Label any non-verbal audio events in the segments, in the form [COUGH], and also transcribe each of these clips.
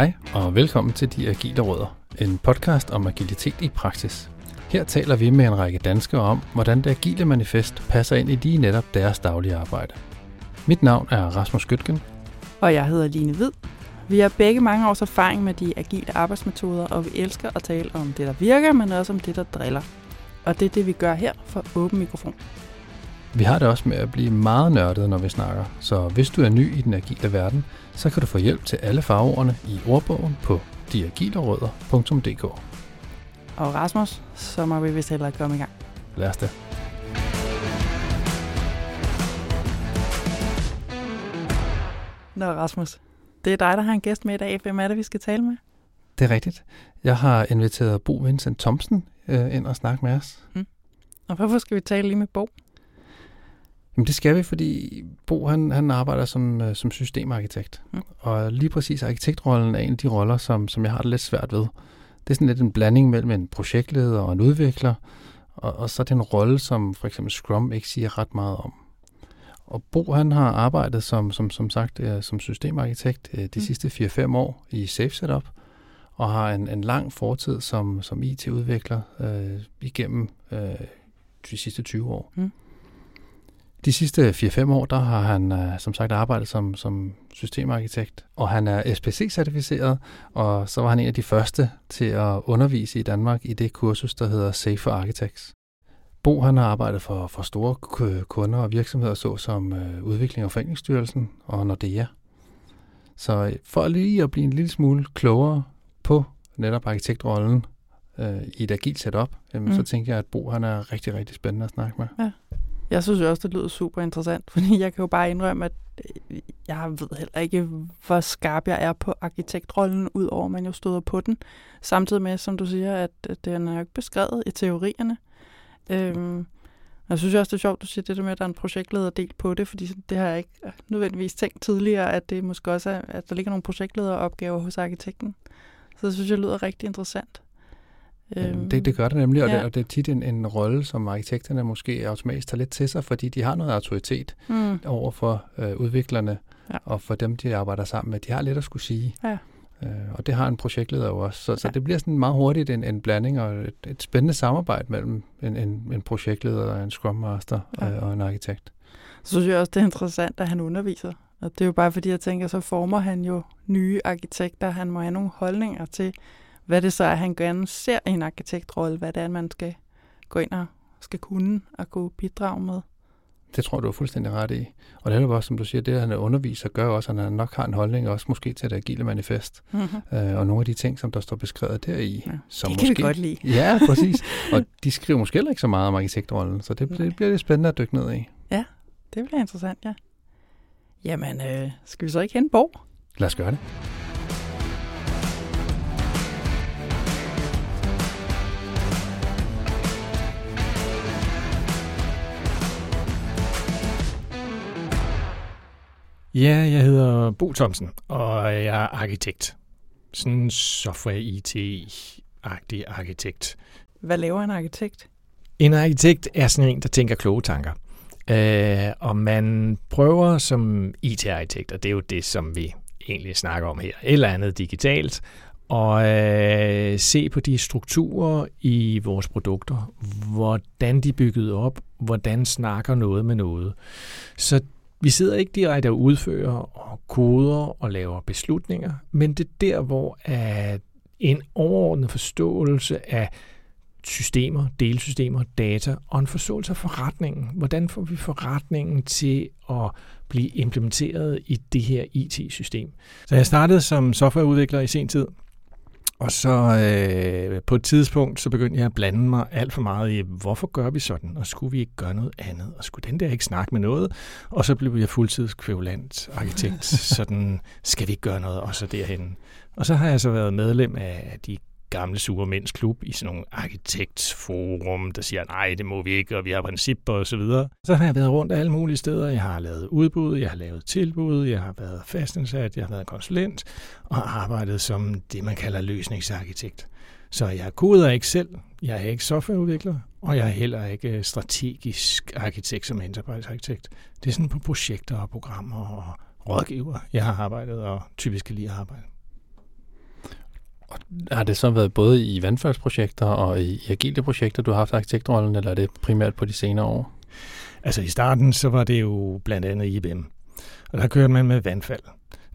Hej og velkommen til De Agile Rødder, en podcast om agilitet i praksis. Her taler vi med en række danskere om, hvordan det agile manifest passer ind i lige netop deres daglige arbejde. Mit navn er Rasmus Gøtgen. Og jeg hedder Line Hvid. Vi har begge mange års erfaring med de agile arbejdsmetoder, og vi elsker at tale om det, der virker, men også om det, der driller. Og det er det, vi gør her for Åben Mikrofon. Vi har det også med at blive meget nørdet, når vi snakker, så hvis du er ny i den agile verden, så kan du få hjælp til alle farveordene i ordbogen på diagilerødder.dk. Og Rasmus, så må vi vist hellere komme i gang. Lad os det. Nå Rasmus, det er dig, der har en gæst med i dag. Hvem er det, vi skal tale med? Det er rigtigt. Jeg har inviteret Bo Vincent Thomsen øh, ind og snakke med os. Mm. Og hvorfor skal vi tale lige med Bo? Jamen det skal vi, fordi Bo han, han arbejder som, øh, som systemarkitekt. Mm. Og lige præcis arkitektrollen er en af de roller, som, som jeg har det lidt svært ved. Det er sådan lidt en blanding mellem en projektleder og en udvikler, og, og så er det en rolle, som for eksempel Scrum ikke siger ret meget om. Og Bo han har arbejdet som, som, som sagt øh, som systemarkitekt øh, de mm. sidste 4-5 år i Safe Setup, og har en, en lang fortid som, som IT-udvikler øh, igennem øh, de sidste 20 år. Mm. De sidste 4-5 år, der har han øh, som sagt arbejdet som, som systemarkitekt, og han er SPC-certificeret, og så var han en af de første til at undervise i Danmark i det kursus, der hedder Safe for Architects. Bo han har arbejdet for, for store kunder og virksomheder, såsom øh, Udvikling og Foreningsstyrelsen og Nordea. Så for lige at blive en lille smule klogere på netop arkitektrollen øh, i et agilt setup, jamen, mm. så tænker jeg, at Bo han er rigtig, rigtig spændende at snakke med. Ja. Jeg synes også, det lyder super interessant, [LAUGHS] fordi jeg kan jo bare indrømme, at øh, jeg ved heller ikke, hvor skarp jeg er på arkitektrollen, udover man jo støder på den. Samtidig med, som du siger, at den er jo ikke beskrevet i teorierne. Øhm, jeg synes også, det er sjovt, du siger det der med, at der er en projektleder delt på det, fordi det har jeg ikke øh, nødvendigvis tænkt tidligere, at det måske også er, at der ligger nogle projektlederopgaver hos arkitekten. Så det synes jeg lyder rigtig interessant. Øhm, det, det gør det nemlig, og, ja. det, og det er tit en, en rolle, som arkitekterne måske automatisk tager lidt til sig, fordi de har noget autoritet mm. over for øh, udviklerne, ja. og for dem, de arbejder sammen med. De har lidt at skulle sige. Ja. Øh, og det har en projektleder jo også. Så, ja. så det bliver sådan meget hurtigt en, en blanding og et, et spændende samarbejde mellem en, en, en projektleder, en scrum master ja. øh, og en arkitekt. Så synes jeg også, det er interessant, at han underviser. Og det er jo bare fordi, jeg tænker, så former han jo nye arkitekter. Han må have nogle holdninger til, hvad det så er, han gerne ser i en arkitektrolle, hvad det er, man skal gå ind og skal kunne og kunne bidrage med. Det tror du er fuldstændig ret i. Og det er jo også, som du siger, det at han underviser, gør også, at han nok har en holdning, også måske til det agile manifest. Mm-hmm. Øh, og nogle af de ting, som der står beskrevet deri. Ja, som det kan måske, vi godt lide. Ja, præcis. [LAUGHS] og de skriver måske heller ikke så meget om arkitektrollen, så det, det bliver lidt spændende at dykke ned i. Ja, det bliver interessant, ja. Jamen, øh, skal vi så ikke hente Borg? Lad os gøre det. Ja, jeg hedder Bo Thomsen, og jeg er arkitekt. Sådan en software-IT-agtig arkitekt. Hvad laver en arkitekt? En arkitekt er sådan en, der tænker kloge tanker. Øh, og man prøver som IT-arkitekt, og det er jo det, som vi egentlig snakker om her, eller andet digitalt, og øh, se på de strukturer i vores produkter, hvordan de er bygget op, hvordan snakker noget med noget. Så vi sidder ikke direkte og udfører og koder og laver beslutninger, men det er der, hvor at en overordnet forståelse af systemer, delsystemer, data og en forståelse af forretningen. Hvordan får vi forretningen til at blive implementeret i det her IT-system? Så jeg startede som softwareudvikler i sen tid, og så øh, på et tidspunkt, så begyndte jeg at blande mig alt for meget i, hvorfor gør vi sådan, og skulle vi ikke gøre noget andet, og skulle den der ikke snakke med noget? Og så blev jeg fuldtidskvævlant arkitekt, [LAUGHS] sådan skal vi ikke gøre noget, og så derhen. Og så har jeg så været medlem af de gamle sure mænds klub i sådan nogle arkitektforum, der siger, nej, det må vi ikke, og vi har principper og så videre. Så har jeg været rundt alle mulige steder. Jeg har lavet udbud, jeg har lavet tilbud, jeg har været fastansat, jeg har været konsulent og arbejdet som det, man kalder løsningsarkitekt. Så jeg koder ikke selv, jeg er ikke softwareudvikler, og jeg er heller ikke øh, strategisk arkitekt som enterprise-arkitekt. Det er sådan på projekter og programmer og rådgiver, jeg har arbejdet og typisk kan lide at arbejde har det så været både i vandfaldsprojekter og i agile projekter, du har haft arkitektrollen, eller er det primært på de senere år? Altså i starten, så var det jo blandt andet IBM. Og der kørte man med vandfald.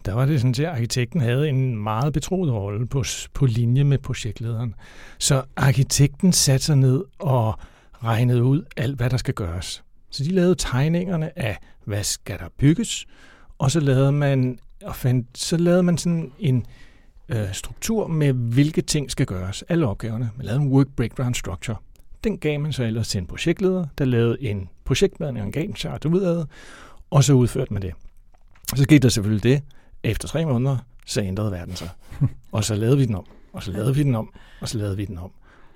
Der var det sådan, at arkitekten havde en meget betroet rolle på, på linje med projektlederen. Så arkitekten satte sig ned og regnede ud alt, hvad der skal gøres. Så de lavede tegningerne af, hvad skal der bygges, og så lavede man, og fandt, så lavede man sådan en øh, struktur med, hvilke ting skal gøres. Alle opgaverne. Man lavede en work breakdown structure. Den gav man så ellers til en projektleder, der lavede en projektplan og en Gantt chart udad, og så udførte man det. Så skete der selvfølgelig det. Efter tre måneder, så ændrede verden sig. Og så lavede vi den om, og så lavede vi den om, og så lavede vi den om.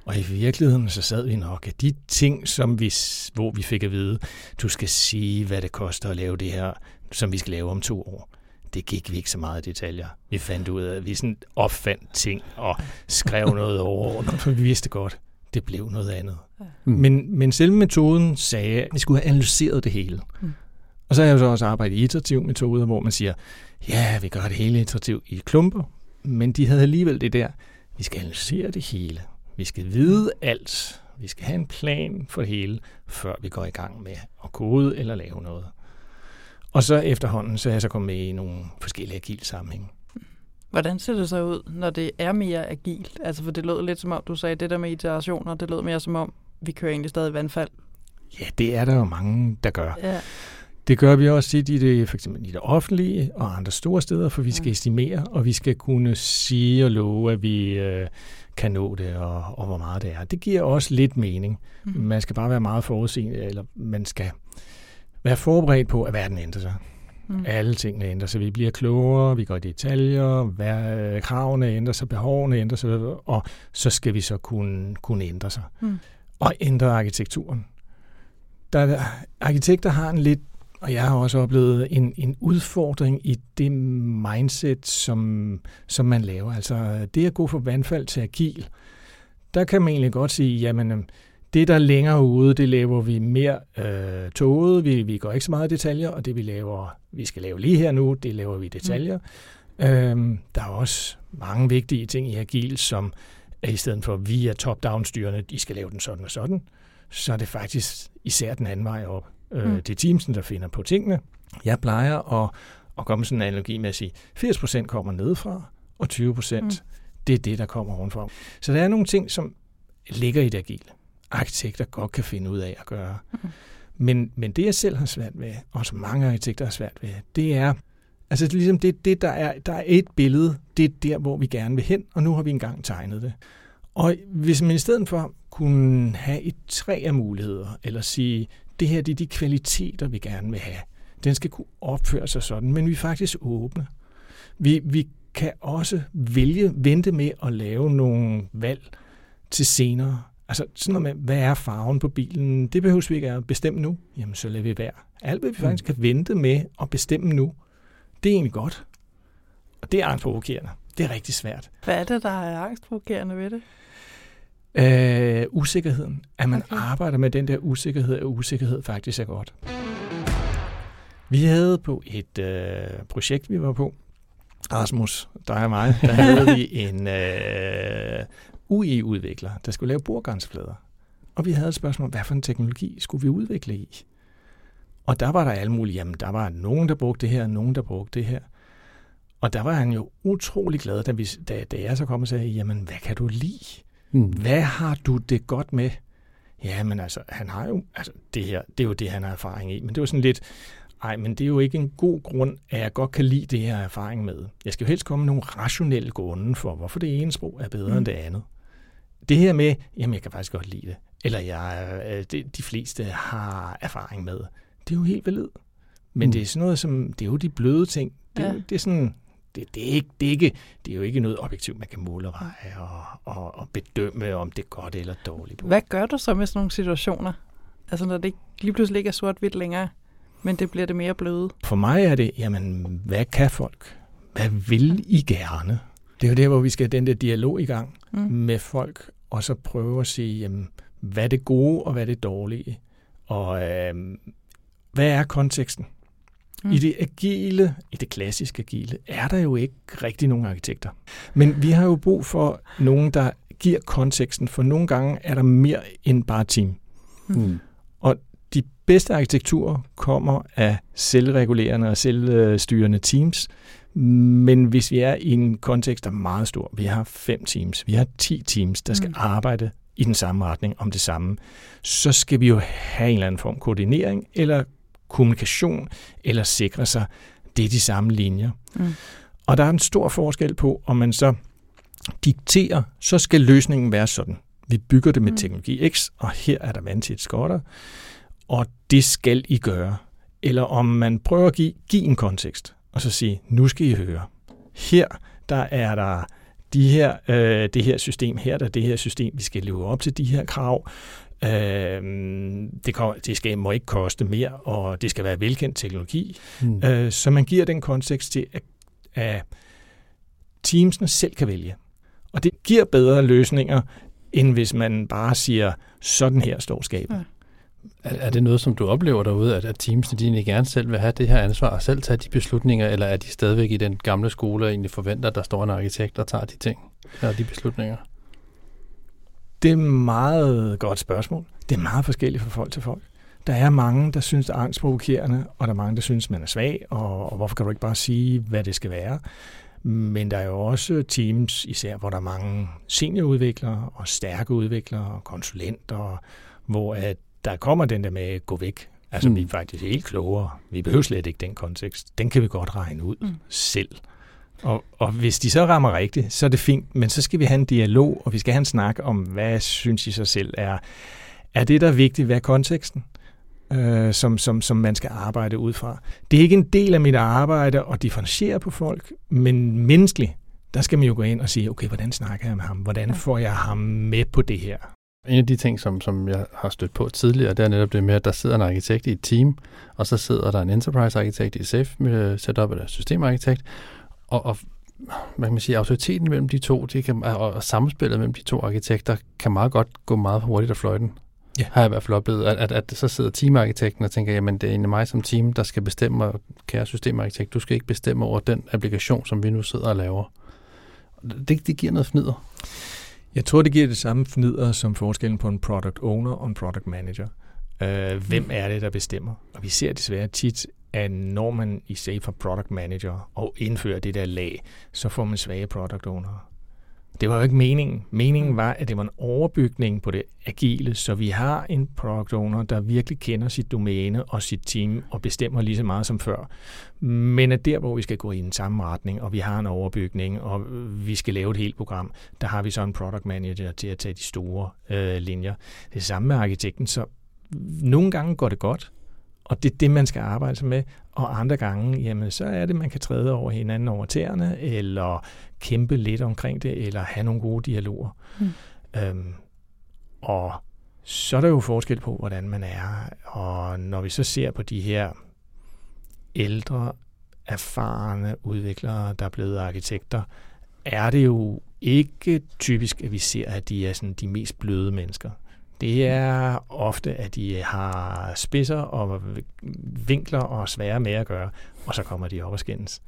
Og i virkeligheden så sad vi nok af de ting, som vi, hvor vi fik at vide, du skal sige, hvad det koster at lave det her, som vi skal lave om to år. Det gik vi ikke så meget i detaljer. Vi fandt ud af, at vi sådan opfandt ting og skrev noget over, for vi vidste godt, det blev noget andet. Mm. Men, men selve metoden sagde, at vi skulle have analyseret det hele. Mm. Og så har jeg jo så også arbejdet i iterativ metoder, hvor man siger, ja, vi gør det hele iterativt i klumper, men de havde alligevel det der, vi skal analysere det hele. Vi skal vide alt. Vi skal have en plan for det hele, før vi går i gang med at kode eller lave noget. Og så efterhånden, så er jeg så kommet med i nogle forskellige agile sammenhænge. Hvordan ser det så ud, når det er mere agilt? Altså, for det lød lidt som om, du sagde det der med iterationer, det lød mere som om, vi kører egentlig stadig vandfald. Ja, det er der jo mange, der gør. Ja. Det gør vi også tit i det, for eksempel i det offentlige og andre store steder, for vi skal ja. estimere, og vi skal kunne sige og love, at vi øh, kan nå det, og, og hvor meget det er. Det giver også lidt mening. Mm. Man skal bare være meget forudsigende, eller man skal være forberedt på, at verden ændrer sig. Mm. Alle tingene ændrer sig. Vi bliver klogere, vi går i detaljer, hvad, kravene ændrer sig, behovene ændrer sig, og så skal vi så kunne, kunne ændre sig. Mm. Og ændre arkitekturen. Der, arkitekter har en lidt og jeg har også oplevet en, en udfordring i det mindset, som, som man laver. Altså det at gå fra vandfald til agil, der kan man egentlig godt sige, jamen øhm, det, der er længere ude, det laver vi mere øh, toget. Vi, vi går ikke så meget i detaljer, og det, vi laver, vi skal lave lige her nu, det laver vi i detaljer. Mm. Øhm, der er også mange vigtige ting i Agil, som er i stedet for, at vi er top-down styrende, de skal lave den sådan og sådan, så er det faktisk især den anden vej op. Øh, mm. Det er teamsen, der finder på tingene. Jeg plejer at, at komme sådan en analogi med at sige, 80% kommer nedefra, og 20% mm. det er det, der kommer ovenfra. Så der er nogle ting, som ligger i det agile. Arkitekter godt kan finde ud af at gøre. Mm. Men, men det, jeg selv har svært ved, og som mange arkitekter har svært ved, det er, altså det er ligesom det, det der, er, der er et billede, det er der, hvor vi gerne vil hen, og nu har vi engang tegnet det. Og hvis man i stedet for kunne have et træ af muligheder, eller sige, det her det er de kvaliteter, vi gerne vil have. Den skal kunne opføre sig sådan, men vi er faktisk åbne. Vi, vi kan også vælge, vente med at lave nogle valg til senere. Altså sådan noget med, hvad er farven på bilen? Det behøver vi ikke at bestemme nu. Jamen, så lader vi være. Alt, hvad vi faktisk kan vente med at bestemme nu, det er egentlig godt. Og det er angstprovokerende. Det er rigtig svært. Hvad er det, der er angstprovokerende ved det? Øh, usikkerheden. At man okay. arbejder med den der usikkerhed, at usikkerhed faktisk er godt. Vi havde på et øh, projekt, vi var på, Rasmus, der er mig, der havde vi [LAUGHS] en øh, UI-udvikler, der skulle lave bordgangsflader. Og vi havde et spørgsmål, hvad for en teknologi skulle vi udvikle i? Og der var der alle mulige, jamen der var nogen, der brugte det her, nogen, der brugte det her. Og der var han jo utrolig glad, da, vi, da, da jeg så kom og sagde, jamen hvad kan du lide? Mm. Hvad har du det godt med? Ja, men altså, han har jo, altså det her, det er jo det, han har erfaring i. Men det var sådan lidt, ej, men det er jo ikke en god grund, at jeg godt kan lide det her erfaring med. Jeg skal jo helst komme med nogle rationelle grunde for, hvorfor det ene sprog er bedre mm. end det andet. Det her med, jamen jeg kan faktisk godt lide det, eller jeg, øh, det, de fleste har erfaring med, det er jo helt valid. Men mm. det er sådan noget som, det er jo de bløde ting. Det, ja. det er sådan, det, det, er ikke, det, er ikke, det er jo ikke noget objektivt, man kan måle og veje og, og, og bedømme, om det er godt eller dårligt. Hvad gør du så med sådan nogle situationer? Altså når det ikke, lige pludselig ikke er sort-hvidt længere, men det bliver det mere bløde? For mig er det, jamen, hvad kan folk? Hvad vil I gerne? Det er jo der, hvor vi skal have den der dialog i gang mm. med folk, og så prøve at sige, jamen, hvad er det gode, og hvad er det dårlige? Og øh, hvad er konteksten? Mm. I det agile, i det klassiske agile, er der jo ikke rigtig nogen arkitekter. Men vi har jo brug for nogen, der giver konteksten, for nogle gange er der mere end bare team. Mm. Og de bedste arkitekturer kommer af selvregulerende og selvstyrende teams, men hvis vi er i en kontekst, der er meget stor, vi har fem teams, vi har ti teams, der skal mm. arbejde i den samme retning om det samme, så skal vi jo have en eller anden form koordinering eller kommunikation, eller sikre sig, det er de samme linjer. Mm. Og der er en stor forskel på, om man så dikterer, så skal løsningen være sådan. Vi bygger det med mm. teknologi X, og her er der vandtæt skotter, og det skal I gøre. Eller om man prøver at give, give en kontekst, og så sige, nu skal I høre. Her, der er der de her, øh, det her system, her der er det her system, vi skal leve op til de her krav. Øh, det, kan, det skal, må ikke koste mere, og det skal være velkendt teknologi. Mm. Øh, så man giver den kontekst til, at, at teamsene selv kan vælge. Og det giver bedre løsninger, end hvis man bare siger, sådan her står skabet. Ja. Er, er det noget, som du oplever derude, at, at teamsene de egentlig gerne selv vil have det her ansvar og selv tage de beslutninger, eller er de stadigvæk i den gamle skole og egentlig forventer, at der står en arkitekt, der tager de ting, og de beslutninger? Det er et meget godt spørgsmål. Det er meget forskelligt fra folk til folk. Der er mange, der synes, det er angstprovokerende, og der er mange, der synes, man er svag, og, og hvorfor kan du ikke bare sige, hvad det skal være? Men der er jo også teams, især hvor der er mange seniorudviklere og stærke udviklere og konsulenter, hvor at der kommer den der med at gå væk. Altså, mm. vi er faktisk helt klogere. Vi behøver slet ikke den kontekst. Den kan vi godt regne ud mm. selv. Og, og hvis de så rammer rigtigt, så er det fint, men så skal vi have en dialog, og vi skal have en snak om, hvad synes I så selv er, er det, der er vigtigt, hvad er konteksten, øh, som, som, som man skal arbejde ud fra. Det er ikke en del af mit arbejde at differentiere på folk, men menneskeligt, der skal man jo gå ind og sige, okay, hvordan snakker jeg med ham? Hvordan får jeg ham med på det her? En af de ting, som, som jeg har stødt på tidligere, det er netop det med, at der sidder en arkitekt i et team, og så sidder der en enterprise-arkitekt i safe setup eller systemarkitekt, og, og hvad kan man sige, autoriteten mellem de to, det kan, og samspillet mellem de to arkitekter, kan meget godt gå meget hurtigt af fløjten. Ja. Har jeg i hvert fald oplevet, at, at, at så sidder teamarkitekten og tænker, jamen det er egentlig mig som team, der skal bestemme, kære systemarkitekt, du skal ikke bestemme over den applikation, som vi nu sidder og laver. Det, det giver noget fnider. Jeg tror, det giver det samme fnider som forskellen på en product owner og en product manager. Uh, hvem er det, der bestemmer? Og vi ser desværre tit, at når man i stedet for product manager og indfører det der lag, så får man svage product owner. Det var jo ikke meningen. Meningen var, at det var en overbygning på det agile, så vi har en product owner, der virkelig kender sit domæne og sit team og bestemmer lige så meget som før. Men at der, hvor vi skal gå i den samme retning, og vi har en overbygning, og vi skal lave et helt program, der har vi så en product manager til at tage de store øh, linjer. Det samme med arkitekten, så nogle gange går det godt, og det er det, man skal arbejde med. Og andre gange, jamen, så er det, man kan træde over hinanden over tæerne, eller kæmpe lidt omkring det, eller have nogle gode dialoger. Mm. Øhm, og så er der jo forskel på, hvordan man er. Og når vi så ser på de her ældre, erfarne udviklere, der er blevet arkitekter, er det jo ikke typisk, at vi ser, at de er sådan de mest bløde mennesker. Det er ofte, at de har spidser og vinkler og svære med at gøre, og så kommer de op og skændes.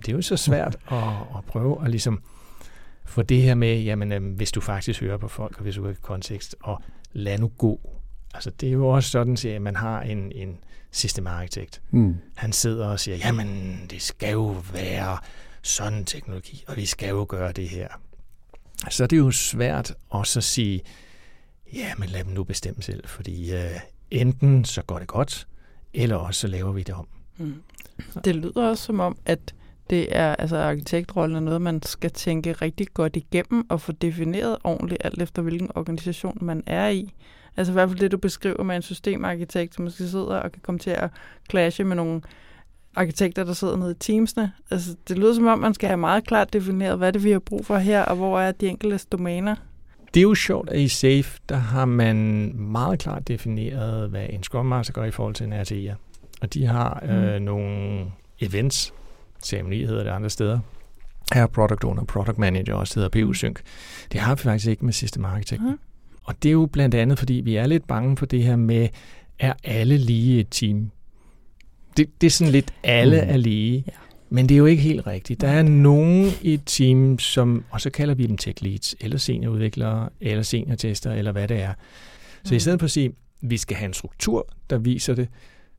Det er jo så svært at, at prøve at ligesom få det her med, jamen øhm, hvis du faktisk hører på folk, og hvis du har kontekst, og lad nu gå. Altså det er jo også sådan, at man har en, en systemarkitekt. Mm. Han sidder og siger, jamen det skal jo være sådan en teknologi, og vi skal jo gøre det her. Så det er jo svært også at sige, ja, men lad dem nu bestemme selv, fordi øh, enten så går det godt, eller også så laver vi det om. Mm. Det lyder også som om, at det er, altså arkitektrollen er noget, man skal tænke rigtig godt igennem og få defineret ordentligt, alt efter hvilken organisation man er i. Altså i hvert fald det, du beskriver med en systemarkitekt, som måske sidder og kan komme til at clashe med nogle arkitekter, der sidder nede i teamsene. Altså, det lyder som om, man skal have meget klart defineret, hvad det vi har brug for her, og hvor er de enkelte domæner. Det er jo sjovt, at i SAFE, der har man meget klart defineret, hvad en Scrum Master gør i forhold til en RTI'er. Og de har mm. øh, nogle events, ceremoni hedder det andre steder, her er Product Owner, Product Manager også hedder PU-Sync. Det har vi faktisk ikke med System Architect. Mm. Og det er jo blandt andet, fordi vi er lidt bange for det her med, er alle lige et team? det, det er sådan lidt, alle Mm. er lige. Ja. Men det er jo ikke helt rigtigt. Der er nogen i et team, som, og så kalder vi dem tech leads, eller seniorudviklere, eller seniortester, eller hvad det er. Så i Mm. stedet for at sige, vi skal have en struktur, der viser det,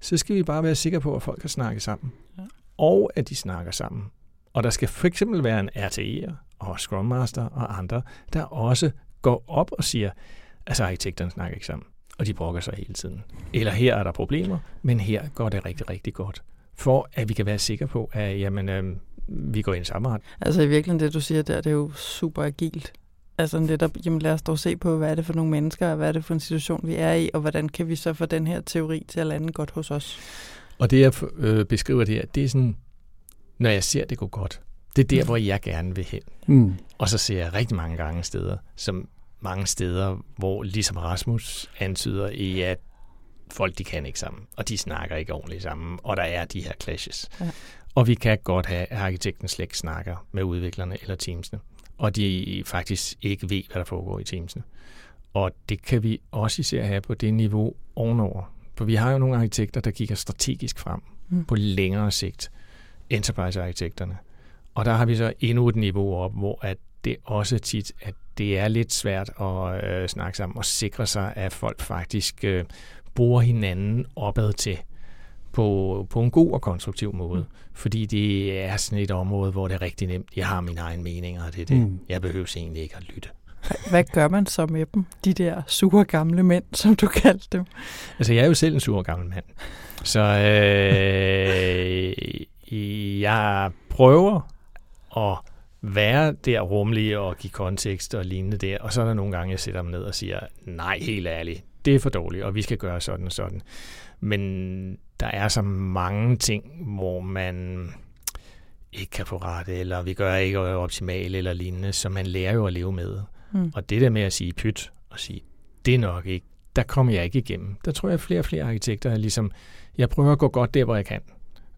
så skal vi bare være sikre på, at folk kan snakke sammen. Ja. Og at de snakker sammen. Og der skal for eksempel være en RTE'er og Scrum Master og andre, der også går op og siger, altså arkitekterne snakker ikke sammen, og de brokker sig hele tiden. Eller her er der problemer, men her går det rigtig, rigtig godt. For at vi kan være sikre på, at jamen, øh, vi går ind i samme ret. Altså i virkeligheden, det du siger der, det er jo super agilt. Altså netop, jamen lad os dog se på, hvad er det for nogle mennesker, og hvad er det for en situation, vi er i, og hvordan kan vi så få den her teori til at lande godt hos os. Og det, jeg øh, beskriver det her, det er sådan, når jeg ser det gå godt, det er der, hvor jeg gerne vil hen. Mm. Og så ser jeg rigtig mange gange steder, som mange steder, hvor ligesom Rasmus antyder i, at folk de kan ikke sammen, og de snakker ikke ordentligt sammen, og der er de her clashes. Ja. Og vi kan godt have, at arkitekten slet ikke snakker med udviklerne eller teamsene, og de faktisk ikke ved, hvad der foregår i teamsene. Og det kan vi også især have på det niveau ovenover. For vi har jo nogle arkitekter, der kigger strategisk frem Mm. på længere sigt. Enterprise-arkitekterne. Og der har vi så endnu et niveau op, hvor at det også tit, at det er lidt svært at øh, snakke sammen og sikre sig, at folk faktisk øh, bruger hinanden opad til på, på en god og konstruktiv måde. Mm. Fordi det er sådan et område, hvor det er rigtig nemt. Jeg har mine egne meninger, og det er det. Mm. Jeg behøver egentlig ikke at lytte. Hvad gør man så med dem, de der sure gamle mænd, som du kaldte dem? Altså, jeg er jo selv en sur gammel mand. Så øh, jeg prøver at være der rummelig og give kontekst og lignende der. Og så er der nogle gange, jeg sætter dem ned og siger, nej, helt ærligt, det er for dårligt, og vi skal gøre sådan og sådan. Men der er så mange ting, hvor man ikke kan få ret, eller vi gør ikke optimalt eller lignende, så man lærer jo at leve med. Mm. Og det der med at sige pyt og sige, det er nok ikke, der kommer jeg ikke igennem. Der tror jeg, at flere og flere arkitekter er ligesom, jeg prøver at gå godt der, hvor jeg kan.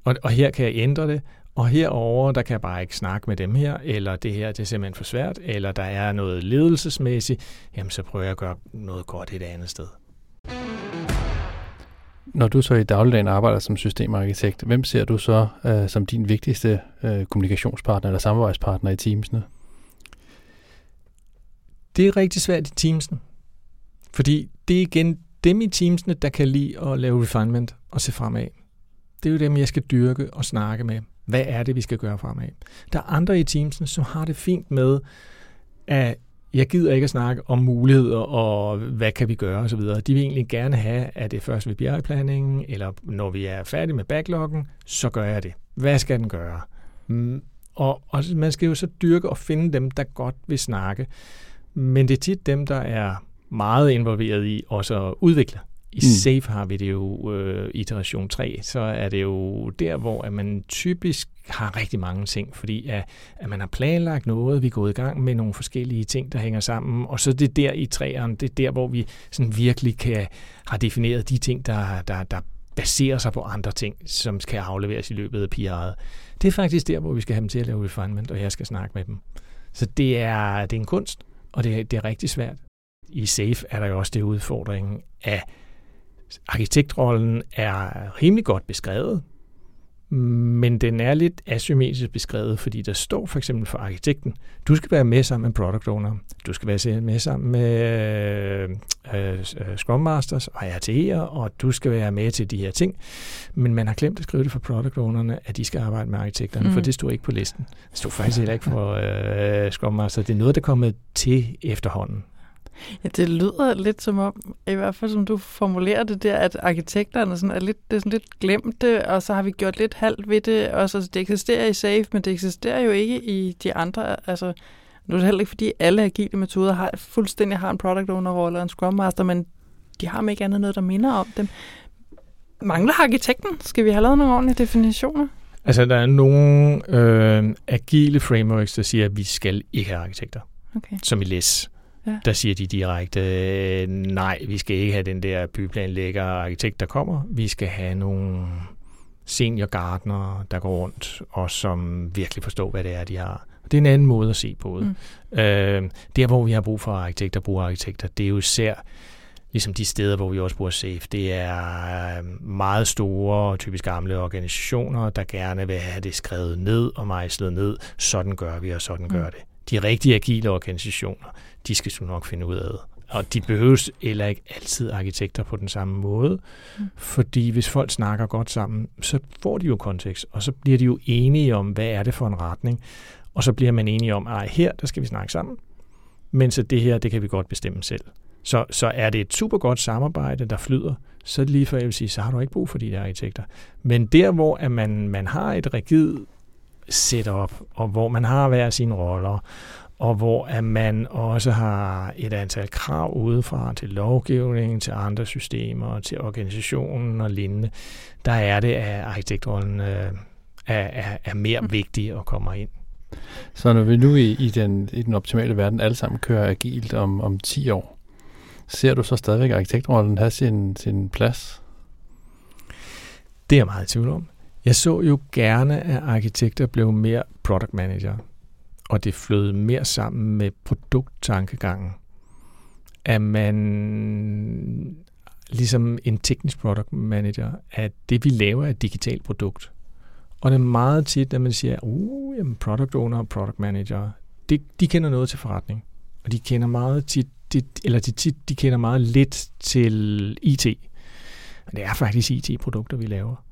Og, og her kan jeg ændre det, og herover der kan jeg bare ikke snakke med dem her, eller det her det er simpelthen for svært, eller der er noget ledelsesmæssigt, jamen så prøver jeg at gøre noget godt et andet sted. Når du så i dagligdagen arbejder som systemarkitekt, hvem ser du så øh, som din vigtigste øh, kommunikationspartner eller samarbejdspartner i teamsene? Det er rigtig svært i Teamsen, fordi det er igen dem i teamsene, der kan lide at lave refinement og se fremad. Det er jo dem, jeg skal dyrke og snakke med. Hvad er det, vi skal gøre fremad? Der er andre i Teamsen, som har det fint med, at jeg gider ikke at snakke om muligheder og hvad kan vi gøre osv. De vil egentlig gerne have, at det er først ved BI-planningen, eller når vi er færdige med backloggen, så gør jeg det. Hvad skal den gøre? Mm, Og, og man skal jo så dyrke og finde dem, der godt vil snakke. Men det er tit dem, der er meget involveret i også at udvikle. I Mm. SAFE har vi det jo øh, iteration 3, så er det jo der, hvor at man typisk har rigtig mange ting, fordi at, at man har planlagt noget, vi er gået i gang med nogle forskellige ting, der hænger sammen, og så det der i træerne, det er der, hvor vi sådan virkelig kan har defineret de ting, der, der, der baserer sig på andre ting, som skal afleveres i løbet af PR'et. Det er faktisk der, hvor vi skal have dem til at lave refinement, og jeg skal snakke med dem. Så det er, det er en kunst, og det det er rigtig svært. I SAFE er der jo også det udfordring, at arkitektrollen er rimelig godt beskrevet, men den er lidt asymmetrisk beskrevet, fordi der står for eksempel for arkitekten, du skal være med sammen med product owner, du skal være med sammen med øh, øh, Scrum Masters og RTE'er, og du skal være med til de her ting. Men man har glemt at skrive det for product ownerne, at de skal arbejde med arkitekterne, mm. for det stod ikke på listen. Det stod faktisk heller ikke for øh, Scrum Master. Det er noget, der er kommet til efterhånden. Ja, det lyder lidt som om, i hvert fald som du formulerer det der, at arkitekterne sådan er lidt, det er sådan lidt glemte, og så har vi gjort lidt halvt ved det, og så det eksisterer i SAFE, men det eksisterer jo ikke i de andre, altså nu er det heller ikke, fordi alle agile metoder har fuldstændig har en product owner rolle og en scrum master, men de har ikke andet noget, der minder om dem. Mangler arkitekten? Skal vi have lavet nogle ordentlige definitioner? Altså, der er nogle øh, agile frameworks, der siger, at vi skal ikke have arkitekter, Okay. som i LES. Ja. Der siger de direkte, nej, vi skal ikke have den der byplanlægger arkitekt, der kommer. Vi skal have nogle senior gartnere, der går rundt, og som virkelig forstår, hvad det er, de har. Det er en anden måde at se på det. Mm. Øh, der, hvor vi har brug for arkitekter, bruger arkitekter, det er jo især ligesom de steder, hvor vi også bruger SAFE, det er øh, meget store, typisk gamle organisationer, der gerne vil have det skrevet ned og mejslet ned. Sådan gør vi, og sådan gør mm. det. De rigtige agile organisationer, de skal du nok finde ud af det. Og de behøves heller ikke altid arkitekter på den samme måde, mm. fordi hvis folk snakker godt sammen, så får de jo kontekst, og så bliver de jo enige om, hvad er det for en retning, og så bliver man enige om, at her, der skal vi snakke sammen, men så det her, det kan vi godt bestemme selv. Så, så er det et super godt samarbejde, der flyder, så lige for jeg vil sige, så har du ikke brug for de der arkitekter. Men der, hvor at man, man har et rigid setup, og hvor man har hver sine roller, og hvor at man også har et antal krav udefra til lovgivning, til andre systemer, til organisationen og lignende, der er det, at arkitektrollen øh, er, er, er mere mm. vigtig at komme ind. Så når vi nu i, i, den, i den optimale verden alle sammen kører agilt om, om 10 år, ser du så stadigvæk arkitektrollen have sin, sin plads? Det er jeg meget i tvivl om. Jeg så jo gerne, at arkitekter blev mere product manager, og det flød mere sammen med produkttankegangen. At man, ligesom en teknisk product manager, at det vi laver er et digitalt produkt. Og det er meget tit, at man siger, uh, jamen product owner og product manager, de, de kender noget til forretning. Og de kender meget tit, de, eller de, tit, de kender meget lidt til IT. Men det er faktisk IT-produkter, vi laver.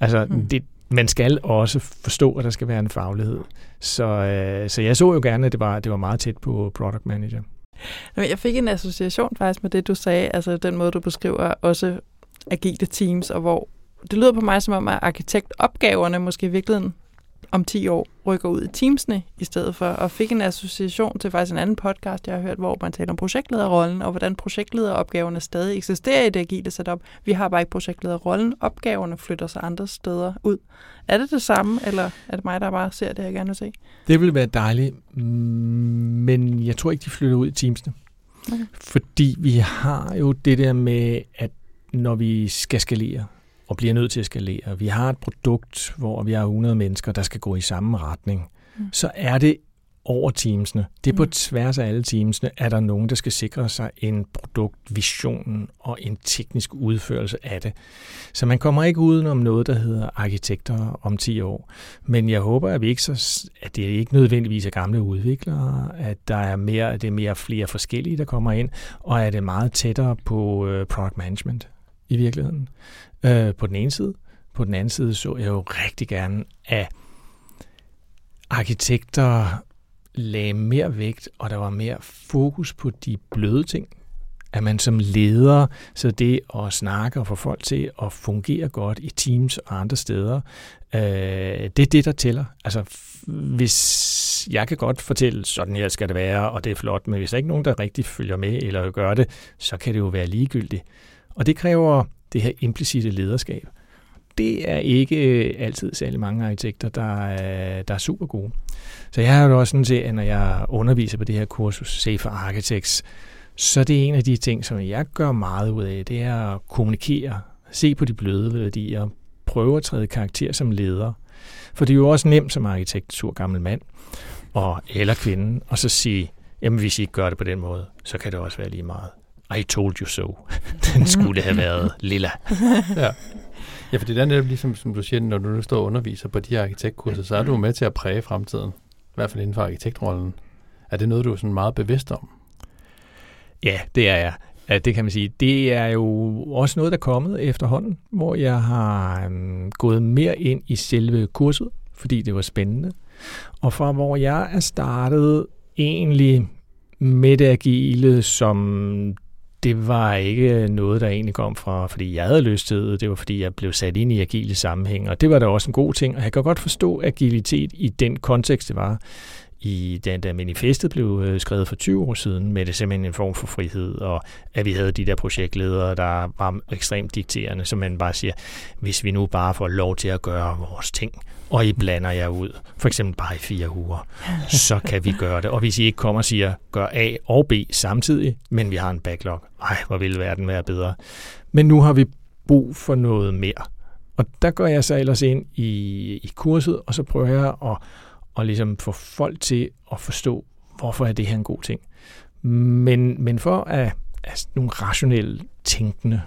Altså, mm. det, man skal også forstå, at der skal være en faglighed. Så, øh, så jeg så jo gerne, at det var, det var meget tæt på product manager. Jeg fik en association faktisk med det, du sagde, altså den måde, du beskriver også agile teams, og hvor det lyder på mig som om, at arkitektopgaverne måske i virkeligheden om 10 år rykker ud i teamsene i stedet for, og fik en association til faktisk en anden podcast, jeg har hørt, hvor man taler om projektlederrollen, og hvordan projektlederopgaverne stadig eksisterer i det agile setup. Vi har bare ikke projektlederrollen. Opgaverne flytter sig andre steder ud. Er det det samme, eller er det mig, der bare ser det, jeg gerne vil se? Det vil være dejligt, men jeg tror ikke, de flytter ud i teamsene. Okay. Fordi vi har jo det der med, at når vi skal skalere, og bliver nødt til at skalere. Vi har et produkt, hvor vi har 100 mennesker, der skal gå i samme retning. Mm. Så er det over teamsene. Det er på mm. tværs af alle teamsene, er der nogen, der skal sikre sig en produktvision og en teknisk udførelse af det. Så man kommer ikke udenom noget, der hedder arkitekter om 10 år. Men jeg håber, at, vi ikke så, at det ikke nødvendigvis er gamle udviklere, at der er mere, det er mere flere forskellige, der kommer ind, og at det er meget tættere på uh, product management i virkeligheden øh, på den ene side. På den anden side så jeg jo rigtig gerne, at arkitekter lagde mere vægt, og der var mere fokus på de bløde ting. At man som leder, så det at snakke og få folk til at fungere godt i teams og andre steder, øh, det er det, der tæller. Altså, hvis jeg kan godt fortælle, sådan her skal det være, og det er flot, men hvis der ikke er nogen, der rigtig følger med eller gør det, så kan det jo være ligegyldigt. Og det kræver det her implicite lederskab. Det er ikke øh, altid særlig mange arkitekter, der er, der er super gode. Så jeg har jo også sådan set, at når jeg underviser på det her kursus Safe Architects, så det er en af de ting, som jeg gør meget ud af, det er at kommunikere, se på de bløde værdier, prøve at træde karakter som leder. For det er jo også nemt som arkitekt, sur gammel mand, og, eller kvinde, og så sige, jamen hvis I ikke gør det på den måde, så kan det også være lige meget. I told you so. [LAUGHS] Den skulle have været lilla. ja. ja, for det er netop ligesom, som du siger, når du nu står og underviser på de her arkitektkurser, så er du med til at præge fremtiden. I hvert fald inden for arkitektrollen. Er det noget, du er sådan meget bevidst om? Ja, det er jeg. Ja, det kan man sige. Det er jo også noget, der er kommet efterhånden, hvor jeg har um, gået mere ind i selve kurset, fordi det var spændende. Og fra hvor jeg er startet egentlig med det agile som det var ikke øh, noget, der egentlig kom fra, fordi jeg havde lyst til det. Det var, fordi jeg blev sat ind i agile sammenhæng, og det var da også en god ting. Og jeg kan godt forstå agilitet i den kontekst, det var i den der manifestet blev øh, skrevet for 20 år siden, med det simpelthen en form for frihed, og at vi havde de der projektledere, der var ekstremt dikterende, som man bare siger, hvis vi nu bare får lov til at gøre vores ting, og I blander jer ud, for eksempel bare i fire uger, så kan vi gøre det. Og hvis I ikke kommer og siger, gør A og B samtidig, men vi har en backlog, ej, hvor ville verden være bedre. Men nu har vi brug for noget mere. Og der går jeg så ellers ind i, i kurset, og så prøver jeg at, at ligesom få folk til at forstå, hvorfor er det her en god ting. Men, men for at altså, nogle rationelle tænkende,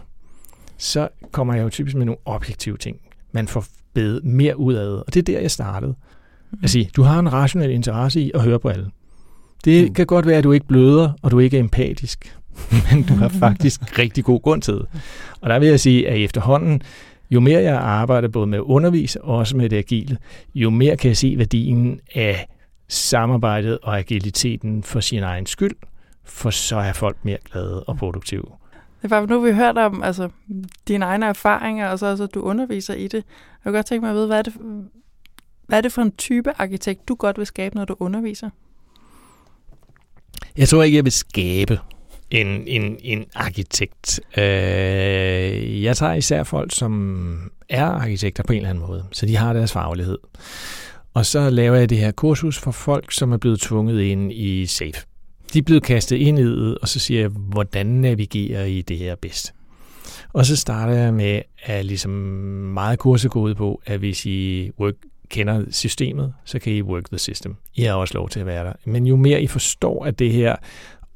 så kommer jeg jo typisk med nogle objektive ting. Man får bedt mere ud af det, og det er der, jeg startede. At sige, du har en rationel interesse i at høre på alle. Det mm. kan godt være, at du ikke bløder, og du ikke er empatisk, [LAUGHS] men du har [LAUGHS] faktisk rigtig god grund til det. Og der vil jeg sige, at efterhånden, jo mere jeg arbejder både med at undervise og også med det agile, jo mere kan jeg se værdien af samarbejdet og agiliteten for sin egen skyld, for så er folk mere glade og produktive. Det var nu, vi hørt om altså, dine egne erfaringer, og så altså, du underviser i det. Jeg kunne godt tænke mig at vide, hvad er, det, hvad er det for en type arkitekt, du godt vil skabe, når du underviser? Jeg tror ikke, jeg vil skabe en, en, en arkitekt. Øh, jeg tager især folk, som er arkitekter på en eller anden måde, så de har deres faglighed. Og så laver jeg det her kursus for folk, som er blevet tvunget ind i SAFE. De er blevet kastet ind i det, og så siger jeg, hvordan navigerer I det her bedst? Og så starter jeg med at ligesom meget kurset gå ud på, at hvis I work, kender systemet, så kan I work the system. I har også lov til at være der. Men jo mere I forstår at det her,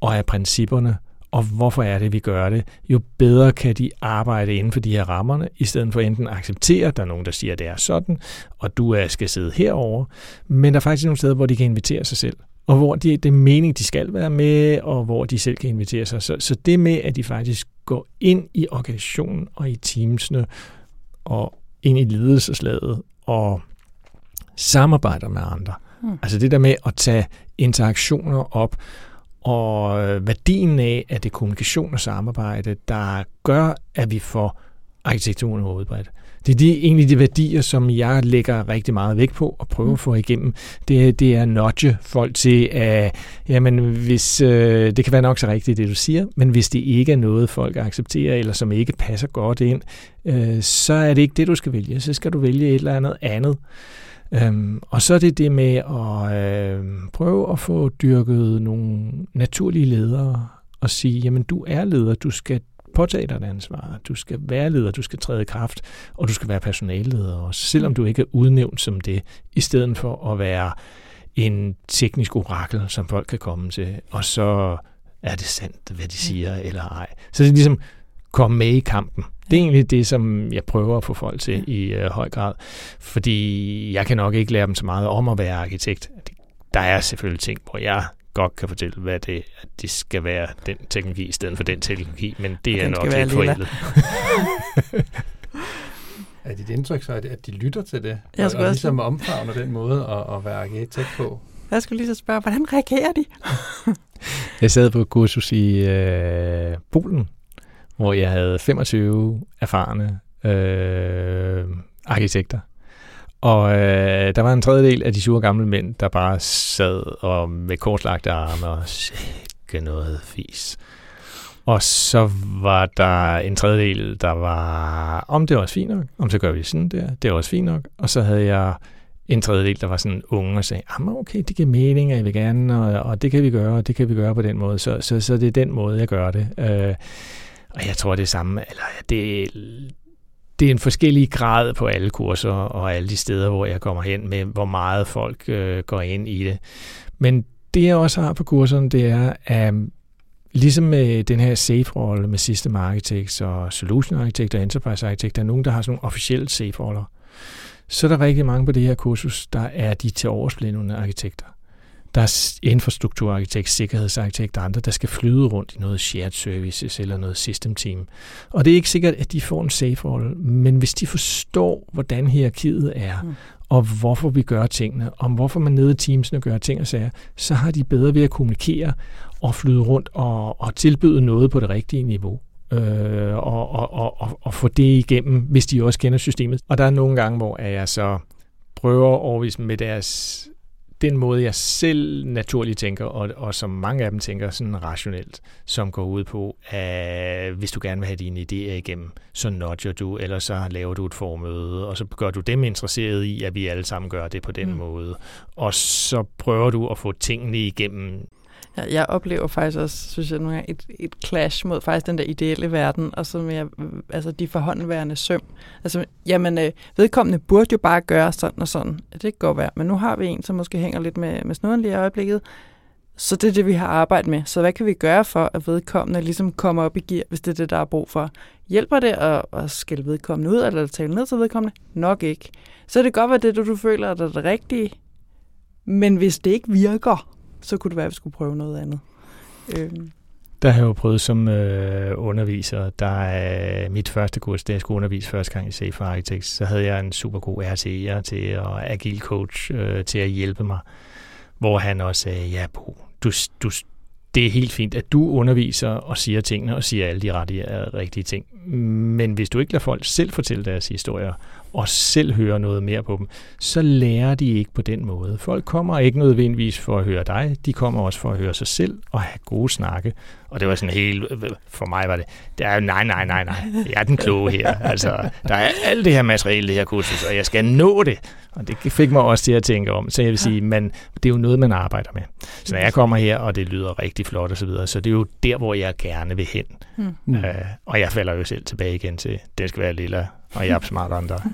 og af principperne, og hvorfor er det, vi gør det, jo bedre kan de arbejde inden for de her rammerne, i stedet for enten at acceptere, at der er nogen, der siger, at det er sådan, og du skal sidde herover, men der er faktisk nogle steder, hvor de kan invitere sig selv og hvor de, det er mening, de skal være med, og hvor de selv kan invitere sig. Så, så det med, at de faktisk går ind i organisationen og i teamsene, og ind i ledelseslaget, og samarbejder med andre. Mm. Altså det der med at tage interaktioner op, og værdien af, at det er kommunikation og samarbejde, der gør, at vi får arkitekturen udbredt. Det er de, egentlig de værdier, som jeg lægger rigtig meget vægt på og prøver at få igennem. Det, det er at nudge folk til, at jamen, hvis, øh, det kan være nok så rigtigt, det du siger, men hvis det ikke er noget, folk accepterer, eller som ikke passer godt ind, øh, så er det ikke det, du skal vælge. Så skal du vælge et eller andet andet. Øhm, og så er det det med at øh, prøve at få dyrket nogle naturlige ledere og sige, jamen du er leder, du skal påtage dig et ansvar. Du skal være leder, du skal træde i kraft, og du skal være personalleder også, selvom du ikke er udnævnt som det, i stedet for at være en teknisk orakel, som folk kan komme til, og så er det sandt, hvad de siger, eller ej. Så det er ligesom komme med i kampen. Det er egentlig det, som jeg prøver at få folk til i øh, høj grad, fordi jeg kan nok ikke lære dem så meget om at være arkitekt. Der er selvfølgelig ting, hvor jeg godt kan fortælle, hvad det, at det skal være den teknologi i stedet for den teknologi, men det er nok lidt forældet. [LAUGHS] er dit indtryk så, at de lytter til det? Jeg og, og ligesom omfavner den måde at, at være arkitekt på? Jeg skulle lige så spørge, hvordan reagerer de? [LAUGHS] jeg sad på kursus i øh, Polen, hvor jeg havde 25 erfarne øh, arkitekter, og øh, der var en tredjedel af de sure gamle mænd, der bare sad og med kortlagte arme og sikke noget fis. Og så var der en tredjedel, der var, om det var også fint nok, om så gør vi sådan der, det er også fint nok. Og så havde jeg en tredjedel, der var sådan unge og sagde, ah, okay, det giver mening, at jeg vil gerne, og, og det kan vi gøre, og det kan vi gøre på den måde. Så, så, så det er den måde, jeg gør det. Øh, og jeg tror, det er samme, eller det, det er en forskellig grad på alle kurser og alle de steder, hvor jeg kommer hen med, hvor meget folk øh, går ind i det. Men det, jeg også har på kurserne, det er, at ligesom med den her safe-rolle med System Architects og Solution Architect og Enterprise Architect, der er nogen, der har sådan nogle officielle safe-roller. Så er der rigtig mange på det her kursus, der er de til oversplindende arkitekter. Der er infrastrukturarkitekt, sikkerhedsarkitekt og andre, der skal flyde rundt i noget shared services eller noget system team. Og det er ikke sikkert, at de får en safe rolle, men hvis de forstår, hvordan hierarkiet er, mm. og hvorfor vi gør tingene, og hvorfor man nede i teamsene gør ting og sager, så har de bedre ved at kommunikere og flyde rundt og, og tilbyde noget på det rigtige niveau. Øh, og, og, og, og, få det igennem, hvis de også kender systemet. Og der er nogle gange, hvor jeg så prøver at overvise med deres den måde, jeg selv naturligt tænker, og, og som mange af dem tænker sådan rationelt, som går ud på, at hvis du gerne vil have dine idéer igennem, så nudger du, eller så laver du et formøde, og så gør du dem interesseret i, at vi alle sammen gør det på den mm. måde. Og så prøver du at få tingene igennem jeg, jeg oplever faktisk også, synes jeg, nogle gange et, et clash mod faktisk den der ideelle verden, og så med altså, de forhåndværende søm. Altså, jamen, øh, vedkommende burde jo bare gøre sådan og sådan. Det kan godt være, men nu har vi en, som måske hænger lidt med, med snuden lige i øjeblikket. Så det er det, vi har arbejdet med. Så hvad kan vi gøre for, at vedkommende ligesom kommer op i gear, hvis det er det, der er brug for? Hjælper det at, at skælde vedkommende ud, eller at tale ned til vedkommende? Nok ikke. Så det kan godt være det, du føler er det rigtige, men hvis det ikke virker, så kunne det være, at vi skulle prøve noget andet. Øhm. Der har jeg jo prøvet som øh, underviser, der er mit første kurs, da jeg skulle undervise første gang i Safe Architects, så havde jeg en super god RCE'er til og agil coach øh, til at hjælpe mig, hvor han også sagde, ja Bo, du, du, det er helt fint, at du underviser og siger tingene og siger alle de rette, øh, rigtige ting. Men hvis du ikke lader folk selv fortælle deres historier, og selv høre noget mere på dem, så lærer de ikke på den måde. Folk kommer ikke nødvendigvis for at høre dig, de kommer også for at høre sig selv og have gode snakke. Og det var sådan helt, for mig var det, det er nej, nej, nej, nej, jeg er den kloge her. Altså, der er alt det her materiale, det her kursus, og jeg skal nå det. Og det fik mig også til at tænke om. Så jeg vil sige, men det er jo noget, man arbejder med. Så når jeg kommer her, og det lyder rigtig flot osv., så, videre, så det er jo der, hvor jeg gerne vil hen. Mm. Uh, og jeg falder jo selv tilbage igen til, det skal være lille og jeg er smart dig. [LAUGHS]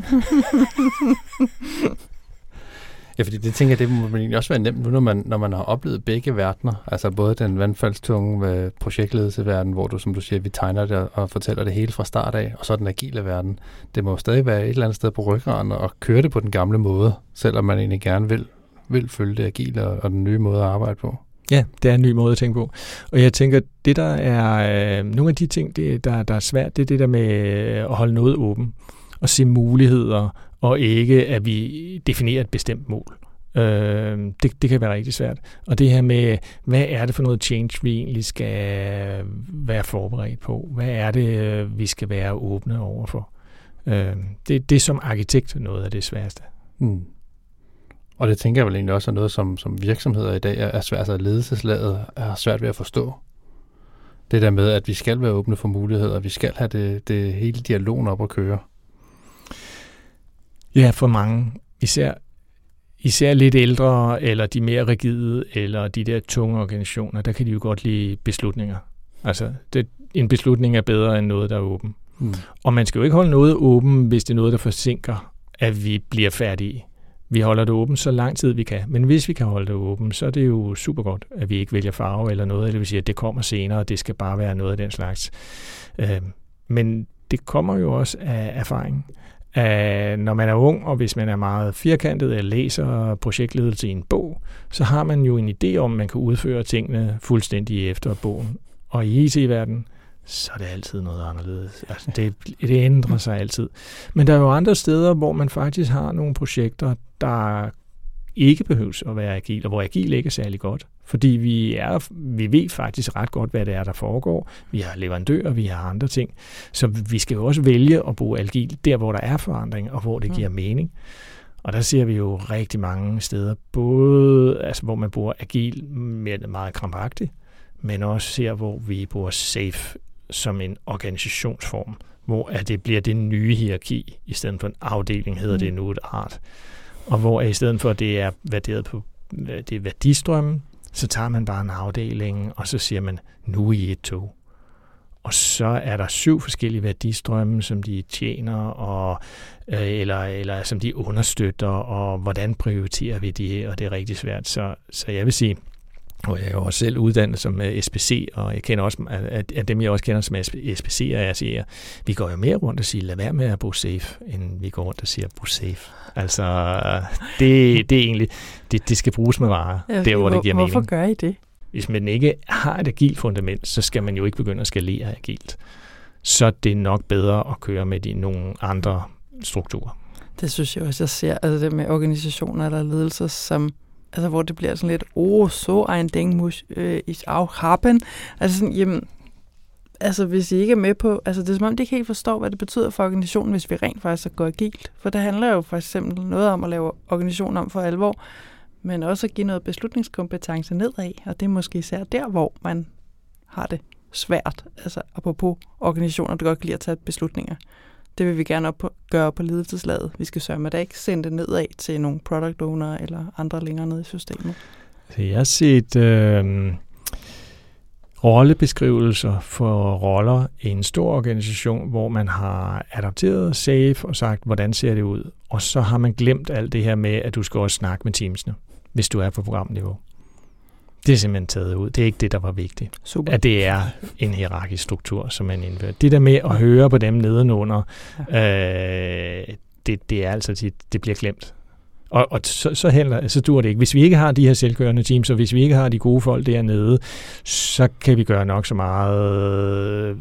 ja, fordi det tænker jeg, det må egentlig også være nemt nu, når man, når man har oplevet begge verdener. Altså både den vandfaldstunge øh, med projektledelseverden, hvor du, som du siger, vi tegner det og fortæller det hele fra start af, og så den agile verden. Det må jo stadig være et eller andet sted på ryggraden og køre det på den gamle måde, selvom man egentlig gerne vil, vil følge det agile og, og den nye måde at arbejde på. Ja, det er en ny måde at tænke på. Og jeg tænker, det der er, øh, nogle af de ting, det, der, der er svært, det er det der med øh, at holde noget åben og se muligheder, og ikke at vi definerer et bestemt mål. Øh, det, det kan være rigtig svært. Og det her med, hvad er det for noget change, vi egentlig skal være forberedt på? Hvad er det, øh, vi skal være åbne overfor? Øh, det, det er som arkitekt noget af det sværeste. Mm. Og det tænker jeg vel egentlig også er noget, som, som virksomheder i dag er svært, altså ledelseslaget er svært ved at forstå. Det der med, at vi skal være åbne for muligheder, vi skal have det, det hele dialogen op at køre. Ja, for mange. Især, især lidt ældre, eller de mere rigide, eller de der tunge organisationer, der kan de jo godt lide beslutninger. Altså, det, en beslutning er bedre end noget, der er åben. Mm. Og man skal jo ikke holde noget åben, hvis det er noget, der forsinker, at vi bliver færdige. Vi holder det åbent så lang tid vi kan. Men hvis vi kan holde det åbent, så er det jo super godt, at vi ikke vælger farve eller noget. Eller vi siger, at det kommer senere, og det skal bare være noget af den slags. Øh, men det kommer jo også af erfaring. Af, når man er ung, og hvis man er meget firkantet eller læser projektledelse i en bog, så har man jo en idé om, at man kan udføre tingene fuldstændig efter bogen. Og i e IT-verdenen, så er det altid noget anderledes. Altså, det, det ændrer sig altid. Men der er jo andre steder, hvor man faktisk har nogle projekter, der ikke behøves at være agil, og hvor agil ikke er særlig godt. Fordi vi, er, vi ved faktisk ret godt, hvad det er, der foregår. Vi har leverandører, vi har andre ting. Så vi skal jo også vælge at bruge agil der, hvor der er forandring, og hvor det mm. giver mening. Og der ser vi jo rigtig mange steder, både altså, hvor man bruger agil mere meget krampagtigt, men også ser, hvor vi bruger safe som en organisationsform, hvor at det bliver det nye hierarki, i stedet for en afdeling hedder mm. det nu et art. Og hvor i stedet for, at det er værderet på det er værdistrømmen, så tager man bare en afdeling, og så siger man, nu er I et tog. Og så er der syv forskellige værdistrømme, som de tjener, og, øh, eller, eller som de understøtter, og hvordan prioriterer vi de her, og det er rigtig svært. Så, så jeg vil sige, og jeg er jo også selv uddannet som øh, SPC, og jeg kender også, at, at dem jeg også kender som SPC og RC'er, vi går jo mere rundt og siger, lad være med at bo safe, end vi går rundt og siger, bo safe. Altså, det, det er egentlig, det, det skal bruges med varer, ja, der hvor det giver mening. Hvorfor gør I det? Hvis man ikke har et agilt fundament, så skal man jo ikke begynde at skalere agilt. Så det er nok bedre at køre med de nogle andre strukturer. Det synes jeg også, jeg ser, altså det med organisationer eller ledelser, som altså hvor det bliver sådan lidt, oh, så ein Ding muss øh, ich auch haben. Altså sådan, jamen, altså hvis I ikke er med på, altså det er som om, de ikke helt forstår, hvad det betyder for organisationen, hvis vi rent faktisk går agilt. For det handler jo for eksempel noget om at lave organisationen om for alvor, men også at give noget beslutningskompetence nedad, og det er måske især der, hvor man har det svært, altså apropos organisationer, der godt kan lide at tage beslutninger. Det vil vi gerne op på, gøre på ledelseslaget. Vi skal sørge med, at der ikke sende det nedad til nogle product owner eller andre længere nede i systemet. Så jeg har set øh, rollebeskrivelser for roller i en stor organisation, hvor man har adapteret SAFE og sagt, hvordan ser det ud? Og så har man glemt alt det her med, at du skal også snakke med teamsene, hvis du er på programniveau. Det er simpelthen taget ud. Det er ikke det, der var vigtigt. Super. At det er en hierarkisk struktur, som man indfører. Det der med at høre på dem nedenunder, ja. øh, det, det er altså tit, det bliver glemt. Og, og så, så, heller, så dur det ikke. Hvis vi ikke har de her selvkørende teams, og hvis vi ikke har de gode folk dernede, så kan vi gøre nok så meget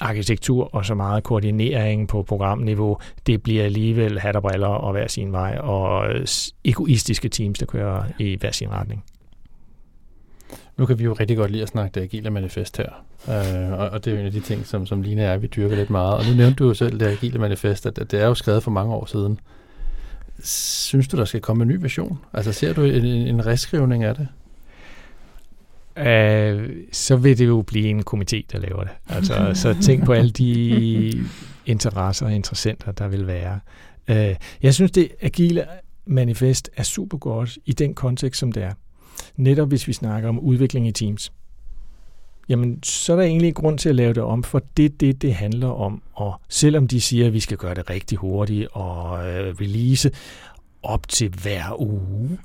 arkitektur og så meget koordinering på programniveau. Det bliver alligevel hat og briller og hver sin vej, og egoistiske teams, der kører i hver sin retning. Nu kan vi jo rigtig godt lide at snakke det agile manifest her. øh, og, og det er jo en af de ting, som, som Line og jeg, vi dyrker lidt meget. Og nu nævnte du jo selv det agile manifest, at, at det er jo skrevet for mange år siden. Synes du, der skal komme en ny version? Altså ser du en, en reskrivning af det? Uh, så vil det jo blive en komité, der laver det. Altså, så tænk på alle de interesser og interessenter, der vil være. Uh, jeg synes, det agile manifest er super godt i den kontekst, som det er netop hvis vi snakker om udvikling i teams, jamen så er der egentlig grund til at lave det om, for det det, det handler om. Og selvom de siger, at vi skal gøre det rigtig hurtigt og øh, release op til hver uge,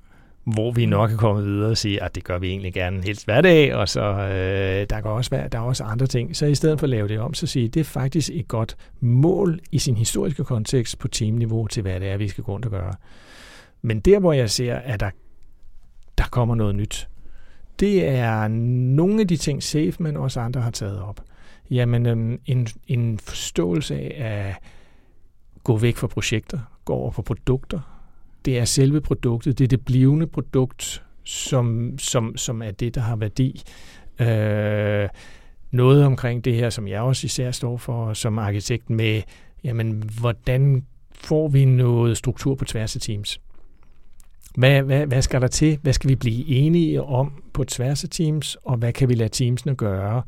hvor vi nok er kommet videre og sige, at det gør vi egentlig gerne helst hver dag, og så øh, der, kan også være, der er også andre ting. Så i stedet for at lave det om, så sige, det er faktisk et godt mål i sin historiske kontekst på teamniveau til, hvad det er, vi skal gå rundt og gøre. Men der, hvor jeg ser, at der der kommer noget nyt. Det er nogle af de ting, Safe, men også andre har taget op. Jamen, øhm, en, en forståelse af at gå væk fra projekter, gå over på produkter. Det er selve produktet, det er det blivende produkt, som, som, som er det, der har værdi. Øh, noget omkring det her, som jeg også især står for som arkitekt med, jamen, hvordan får vi noget struktur på tværs af teams? Hvad, hvad, hvad skal der til? Hvad skal vi blive enige om på tværs af teams, og hvad kan vi lade teamsene gøre?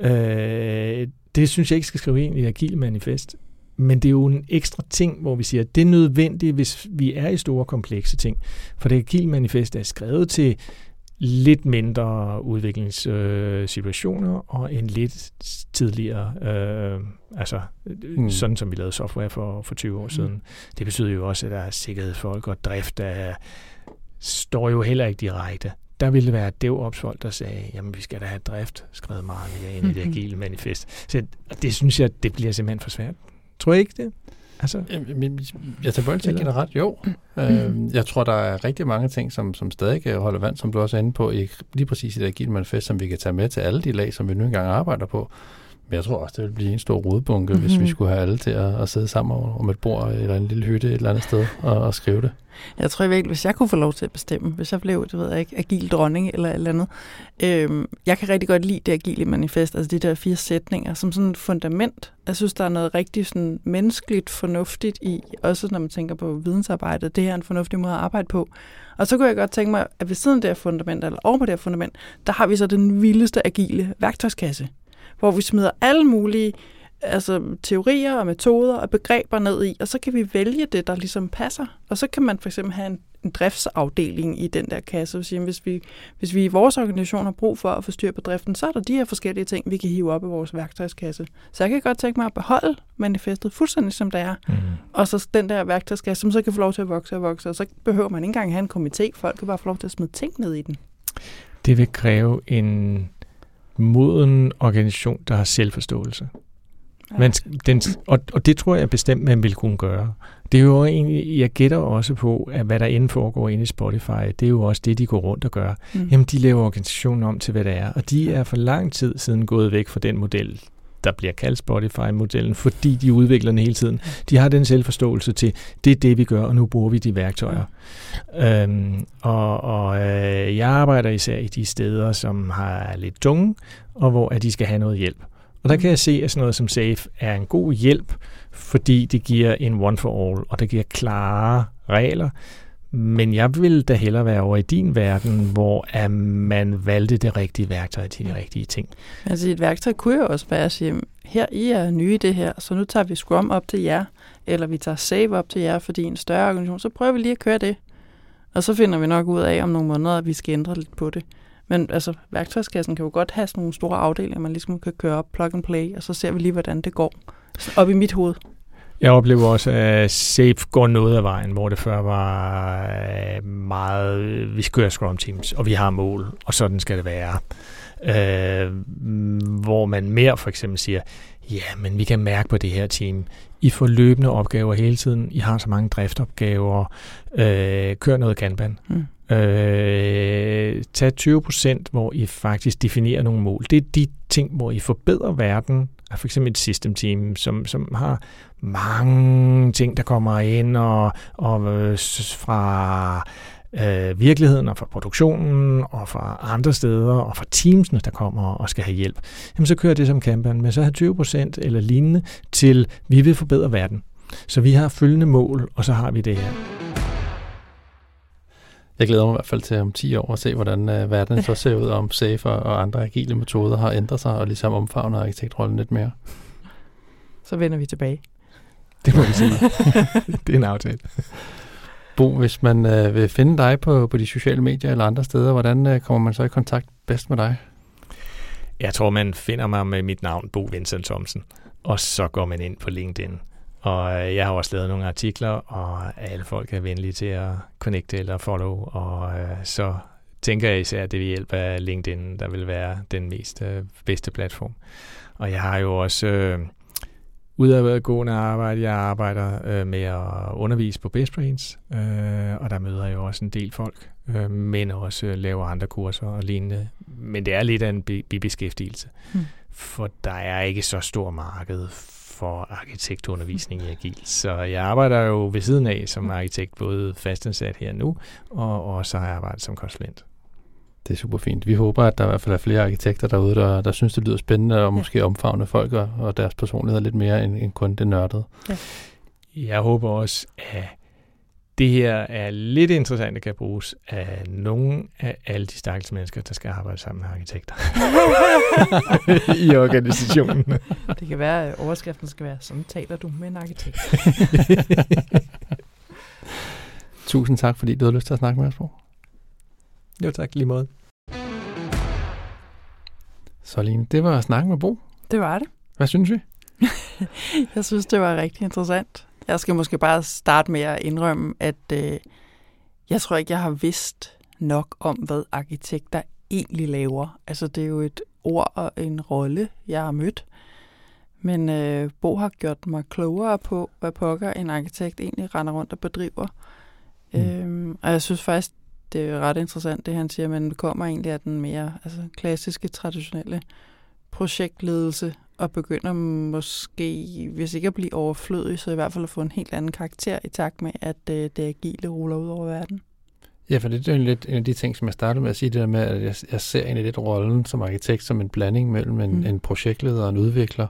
Øh, det synes jeg ikke skal skrive ind i Agile Manifest. Men det er jo en ekstra ting, hvor vi siger, at det er nødvendigt, hvis vi er i store komplekse ting. For det Agile Manifest er skrevet til lidt mindre udviklingssituationer øh, og en lidt tidligere, øh, altså mm. sådan som vi lavede software for, for 20 år mm. siden. Det betyder jo også, at der er sikkerhedsfolk og drift af står jo heller ikke direkte. Der ville være DevOps-folk, der sagde, jamen vi skal da have drift skrevet meget mere ind i det [LAUGHS] agile manifest. Så det synes jeg, det bliver simpelthen for svært. Tror I ikke det? Altså, jeg tager til generelt, jo. Mm. [CLEARS THROAT] Jeg tror, der er rigtig mange ting, som, som stadig holder vand, som du også er inde på, i, lige præcis i det agile manifest, som vi kan tage med til alle de lag, som vi nu engang arbejder på. Men jeg tror også, det vil blive en stor rodbunke, mm-hmm. hvis vi mhm. skulle have alle til at, at sidde sammen om et bord eller en lille hytte et eller andet sted og, og skrive det. Jeg tror virkelig, hvis jeg kunne få lov til at bestemme, hvis jeg blev, det ved jeg ikke, agil dronning eller et eller andet. Øhm, jeg kan rigtig godt lide det agile manifest, altså de der fire sætninger, som sådan et fundament. Jeg synes, der er noget rigtig sådan menneskeligt fornuftigt i, også når man tænker på vidensarbejdet. Det her er en fornuftig måde at arbejde på. Og så kunne jeg godt tænke mig, at ved siden af det her fundament, eller over på det her fundament, der har vi så den vildeste agile værktøjskasse hvor vi smider alle mulige altså, teorier og metoder og begreber ned i, og så kan vi vælge det, der ligesom passer. Og så kan man for eksempel have en, en driftsafdeling i den der kasse, og sige, hvis vi, hvis vi i vores organisation har brug for at få styr på driften, så er der de her forskellige ting, vi kan hive op i vores værktøjskasse. Så jeg kan godt tænke mig at beholde manifestet fuldstændig som det er, mm. og så den der værktøjskasse, som så kan få lov til at vokse og vokse, og så behøver man ikke engang have en komité, folk kan bare få lov til at smide ting ned i den. Det vil kræve en moden organisation, der har selvforståelse. Men den, og, og det tror jeg bestemt, man vil kunne gøre. Det er jo egentlig, jeg gætter også på, at hvad der inden foregår inde i Spotify, det er jo også det, de går rundt og gør. Mm. Jamen, de laver organisationen om til, hvad det er. Og de er for lang tid siden gået væk fra den model, der bliver kaldt Spotify-modellen, fordi de udvikler den hele tiden. De har den selvforståelse til, det er det, vi gør, og nu bruger vi de værktøjer. Ja. Øhm, og og øh, jeg arbejder især i de steder, som har lidt tunge, og hvor at de skal have noget hjælp. Og der kan jeg se, at sådan noget som SAFE er en god hjælp, fordi det giver en one for all, og det giver klare regler, men jeg vil da hellere være over i din verden, hvor at man valgte det rigtige værktøj til de rigtige ting. Altså et værktøj kunne jo også være at sige, her I er nye i det her, så nu tager vi Scrum op til jer, eller vi tager Save op til jer, fordi en større organisation, så prøver vi lige at køre det. Og så finder vi nok ud af om nogle måneder, at vi skal ændre lidt på det. Men altså, værktøjskassen kan jo godt have sådan nogle store afdelinger, man ligesom kan køre op, plug and play, og så ser vi lige, hvordan det går. Op i mit hoved. Jeg oplever også, at Safe går noget af vejen, hvor det før var øh, meget, vi skal Scrum Teams, og vi har mål, og sådan skal det være. Øh, hvor man mere for eksempel siger, ja, men vi kan mærke på det her team, I får løbende opgaver hele tiden, I har så mange driftopgaver, øh, kør noget Kanban. Mm. Øh, tag 20 procent, hvor I faktisk definerer nogle mål. Det er de ting, hvor I forbedrer verden, for eksempel et system team, som, som har mange ting, der kommer ind og, og øh, fra øh, virkeligheden og fra produktionen og fra andre steder og fra teamsene, der kommer og skal have hjælp, jamen så kører det som Kanban men så har 20% eller lignende til, vi vil forbedre verden. Så vi har følgende mål, og så har vi det her. Jeg glæder mig i hvert fald til om 10 år at se, hvordan uh, verden så ser ud, om SAFE og andre agile metoder har ændret sig, og ligesom omfavner arkitektrollen lidt mere. Så vender vi tilbage. [LAUGHS] Det må vi sige. [LAUGHS] det er en aftale. Bo, hvis man øh, vil finde dig på, på de sociale medier eller andre steder, hvordan øh, kommer man så i kontakt bedst med dig? Jeg tror, man finder mig med mit navn, Bo Vincent Thomsen, og så går man ind på LinkedIn. Og øh, jeg har også lavet nogle artikler, og alle folk er venlige til at connecte eller follow, og øh, så tænker jeg især, at det vil hjælpe af LinkedIn, der vil være den mest øh, bedste platform. Og jeg har jo også... Øh, udadgående arbejde. Jeg arbejder øh, med at undervise på Best Brains, øh, og der møder jeg jo også en del folk, øh, men også øh, laver andre kurser og lignende. Men det er lidt af en bibeskæftigelse, hmm. for der er ikke så stor marked for arkitektundervisning i Agil. Så jeg arbejder jo ved siden af som arkitekt, både fastansat her nu, og også har jeg arbejdet som konsulent. Det er super fint. Vi håber, at der i hvert fald er flere arkitekter derude, der, der synes, det lyder spændende og ja. måske omfavne folk og, og deres personlighed lidt mere end, end kun det nørdede. Ja. Jeg håber også, at det her er lidt interessant, at kan bruges af nogle af alle de stakkels mennesker, der skal arbejde sammen med arkitekter [LAUGHS] [LAUGHS] i organisationen. Det kan være, at overskriften skal være, sådan taler du med en arkitekt. [LAUGHS] Tusind tak, fordi du havde lyst til at snakke med os, Bo. Jo tak, lige måde. Så Line, det var snakken med Bo. Det var det. Hvad synes vi? jeg synes, det var rigtig interessant. Jeg skal måske bare starte med at indrømme, at øh, jeg tror ikke, jeg har vidst nok om, hvad arkitekter egentlig laver. Altså, det er jo et ord og en rolle, jeg har mødt. Men øh, Bo har gjort mig klogere på, hvad pokker en arkitekt egentlig render rundt og bedriver. Mm. Øhm, og jeg synes faktisk, det er ret interessant, det han siger, men det kommer egentlig af den mere altså, klassiske, traditionelle projektledelse, og begynder måske, hvis ikke at blive overflødig, så i hvert fald at få en helt anden karakter i takt med, at øh, det agile ruller ud over verden. Ja, for det er jo lidt en af de ting, som jeg startede med at sige, det der med, at jeg, jeg ser egentlig lidt rollen som arkitekt som en blanding mellem en, mm. en projektleder og en udvikler.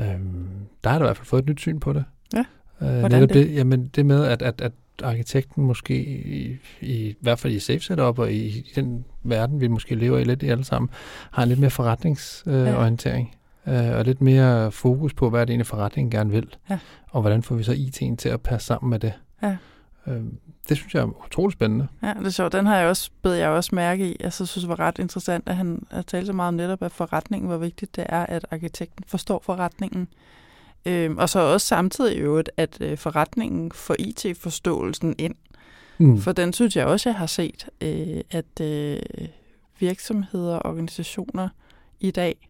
Øhm, der har du i hvert fald fået et nyt syn på det. Ja, øh, hvordan det? det? Jamen det med, at, at, at arkitekten måske, i, i, i hvert fald i safe setup og i, i den verden, vi måske lever i lidt i alle sammen, har en lidt mere forretningsorientering. Øh, ja. Øh, og lidt mere fokus på, hvad er det egentlig forretningen gerne vil. Ja. Og hvordan får vi så IT'en til at passe sammen med det. Ja. Øh, det synes jeg er utroligt spændende. Ja, det er sjovt. Den har jeg også, bed jeg også mærke i. Jeg synes, det var ret interessant, at han har talt så meget om netop, at forretningen, hvor vigtigt det er, at arkitekten forstår forretningen. Øh, og så også samtidig jo, at øh, forretningen får IT-forståelsen ind. Mm. For den synes jeg også, jeg har set, øh, at øh, virksomheder og organisationer i dag,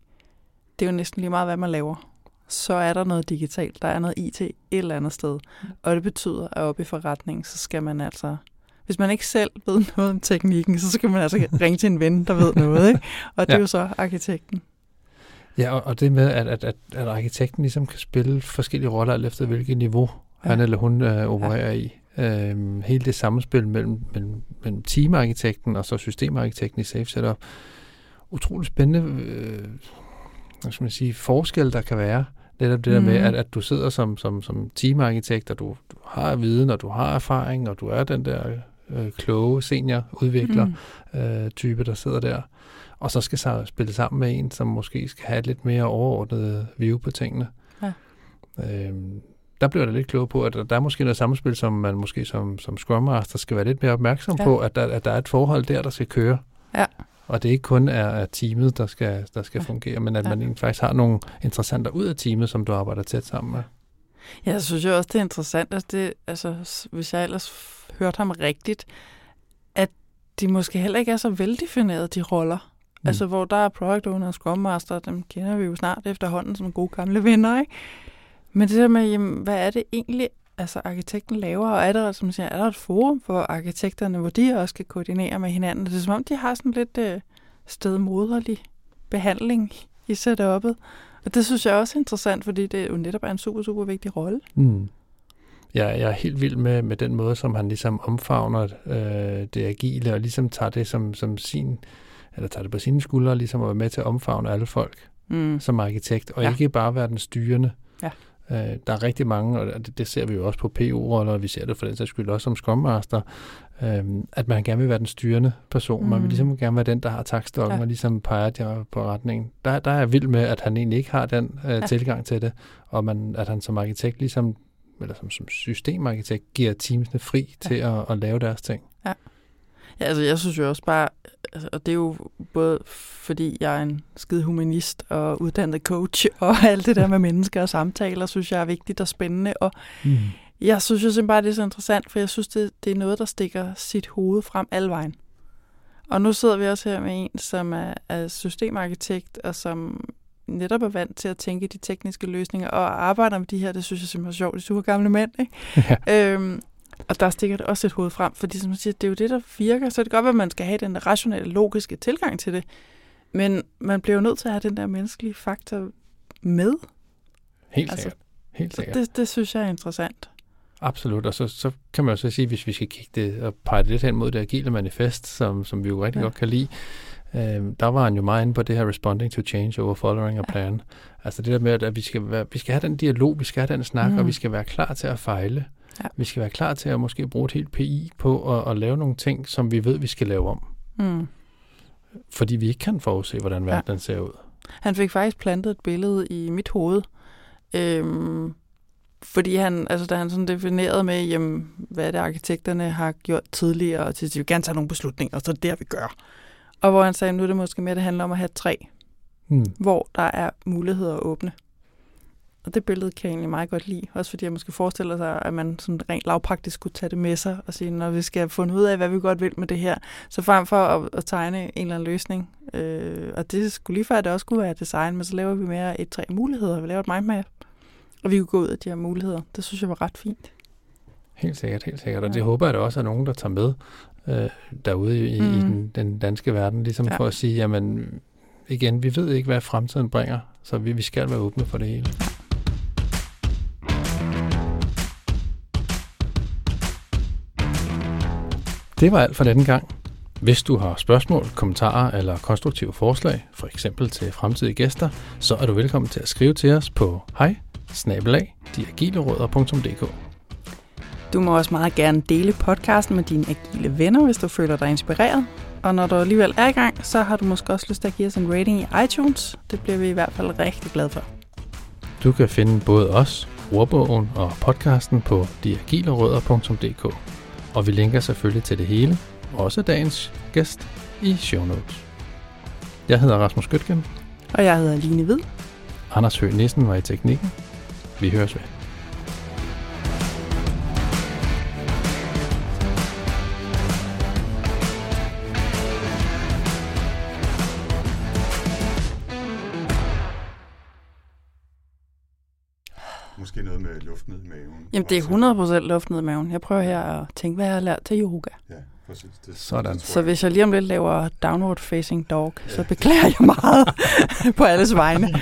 det er jo næsten lige meget, hvad man laver. Så er der noget digitalt, der er noget IT et eller andet sted. Mm. Og det betyder, at oppe i forretningen, så skal man altså hvis man ikke selv ved [LAUGHS] noget om teknikken, så skal man altså [LAUGHS] ringe til en ven, der ved noget. Ikke? Og det ja. er jo så arkitekten. Ja, og, og det med, at, at, at, at arkitekten ligesom kan spille forskellige roller, alt efter hvilket niveau ja. han eller hun øh, opererer ja. i. Øhm, hele det samspil mellem, mellem, mellem teamarkitekten og så systemarkitekten i Safe Setup. Utrolig spændende øh, hvad skal man sige, forskel, der kan være. Netop det mm. der med, mm. at, at du sidder som, som, som teamarkitekt, og du, du har viden, og du har erfaring, og du er den der øh, kloge seniorudvikler mm. øh, type, der sidder der og så skal så spille sammen med en, som måske skal have et lidt mere overordnet view på tingene. Ja. Øhm, der bliver jeg lidt klog på, at der er måske noget samspil, som man måske som, som Scrum Master skal være lidt mere opmærksom ja. på, at der, at der er et forhold der, der skal køre. Ja. Og det ikke kun er, teamet, der skal, der skal ja. fungere, men at ja. man faktisk har nogle interessenter ud af teamet, som du arbejder tæt sammen med. Ja, jeg synes jo også, det er interessant, at det, altså, hvis jeg ellers hørte ham rigtigt, at de måske heller ikke er så veldefinerede, de roller. Mm. Altså, hvor der er product owner og scrum master, dem kender vi jo snart efterhånden som gode gamle venner, ikke? Men det der med, jamen, hvad er det egentlig, altså arkitekten laver, og er der, som siger, er der et forum for arkitekterne, hvor de også kan koordinere med hinanden? Det er som om, de har sådan lidt øh, stedmoderlig behandling i setup'et. Og det synes jeg også er interessant, fordi det er jo netop er en super, super vigtig rolle. Mm. Jeg, jeg er helt vild med, med den måde, som han ligesom omfavner øh, det agile, og ligesom tager det som, som sin, eller tager det på sine skuldre, ligesom at være med til at omfavne alle folk mm. som arkitekt, og ja. ikke bare være den styrende. Ja. Øh, der er rigtig mange, og det, det ser vi jo også på PO-roller, og vi ser det for den sags skyld også som Scrum Master, øh, at man gerne vil være den styrende person. Mm. Man vil mm. ligesom gerne være den, der har takstokken ja. og ligesom peger jer på retningen. Der, der er jeg vild med, at han egentlig ikke har den øh, ja. tilgang til det, og man, at han som arkitekt ligesom eller som, som systemarkitekt, giver teamsene fri ja. til at, at lave deres ting. Ja. Ja, altså jeg synes jo også bare, altså, og det er jo både fordi jeg er en skide humanist og uddannet coach, [LAUGHS] og alt det der med mennesker og samtaler, synes jeg er vigtigt og spændende, og mm. jeg synes jo simpelthen bare, det er så interessant, for jeg synes, det, det er noget, der stikker sit hoved frem alle vejen. Og nu sidder vi også her med en, som er, er systemarkitekt, og som netop er vant til at tænke de tekniske løsninger, og arbejder med de her, det synes jeg simpelthen er sjovt, de super gamle mænd. Ikke? [LAUGHS] Ja. Øhm, og der stikker det også et hoved frem, fordi som man siger, det er jo det, der virker, så det kan godt være, at man skal have den rationelle, logiske tilgang til det, men man bliver jo nødt til at have den der menneskelige faktor med. Helt altså, sikkert. Helt sikkert. Det, det synes jeg er interessant. Absolut, og så, så kan man jo så sige, hvis vi skal kigge det og pege det lidt hen mod det agile manifest, som, som vi jo rigtig ja. godt kan lide, øh, der var han jo meget inde på det her responding to change over following a plan. Ja. Altså det der med, at vi skal, være, vi skal have den dialog, vi skal have den snak, mm. og vi skal være klar til at fejle. Ja. Vi skal være klar til at måske bruge et helt PI på at, at lave nogle ting, som vi ved, vi skal lave om. Mm. Fordi vi ikke kan forudse, hvordan verden ja. ser ud. Han fik faktisk plantet et billede i mit hoved, øhm, fordi han, altså da han sådan definerede med, jamen, hvad det arkitekterne har gjort tidligere, og til at vil gerne tage nogle beslutninger, og så er det der, vi gør. Og hvor han sagde, nu er det måske mere, det handler om at have tre, hmm. hvor der er muligheder at åbne. Og det billede kan jeg egentlig meget godt lide. Også fordi jeg måske forestiller sig, at man sådan rent lavpraktisk skulle tage det med sig og sige, når vi skal finde ud af, hvad vi godt vil med det her. Så frem for at, at tegne en eller anden løsning, øh, og det skulle lige før, at det også skulle være design, men så laver vi mere et tre muligheder. Vi laver et mindmap, og vi kunne gå ud af de her muligheder. Det synes jeg var ret fint. Helt sikkert, helt sikkert. Og det håber jeg da også, at nogen, der tager med øh, derude i, mm. i den, den danske verden, ligesom ja. for at sige, jamen igen, vi ved ikke, hvad fremtiden bringer, så vi, vi skal være åbne for det hele. Det var alt for denne gang. Hvis du har spørgsmål, kommentarer eller konstruktive forslag, for eksempel til fremtidige gæster, så er du velkommen til at skrive til os på hej du må også meget gerne dele podcasten med dine agile venner, hvis du føler dig inspireret. Og når du alligevel er i gang, så har du måske også lyst til at give os en rating i iTunes. Det bliver vi i hvert fald rigtig glade for. Du kan finde både os, ordbogen og podcasten på deagilerødder.dk. Og vi linker selvfølgelig til det hele, også dagens gæst, i show notes. Jeg hedder Rasmus Gøtgen. Og jeg hedder Line Hvid. Anders Høgh Nissen var i teknikken. Vi høres ved. Med luft ned i maven. Jamen, det er 100% luft ned i maven. Jeg prøver her at tænke, hvad jeg har lært til yoga. Ja, præcis. Det, Sådan. Det, så hvis jeg lige om lidt laver downward facing dog, ja. så beklager jeg meget [LAUGHS] på alles vegne. [LAUGHS]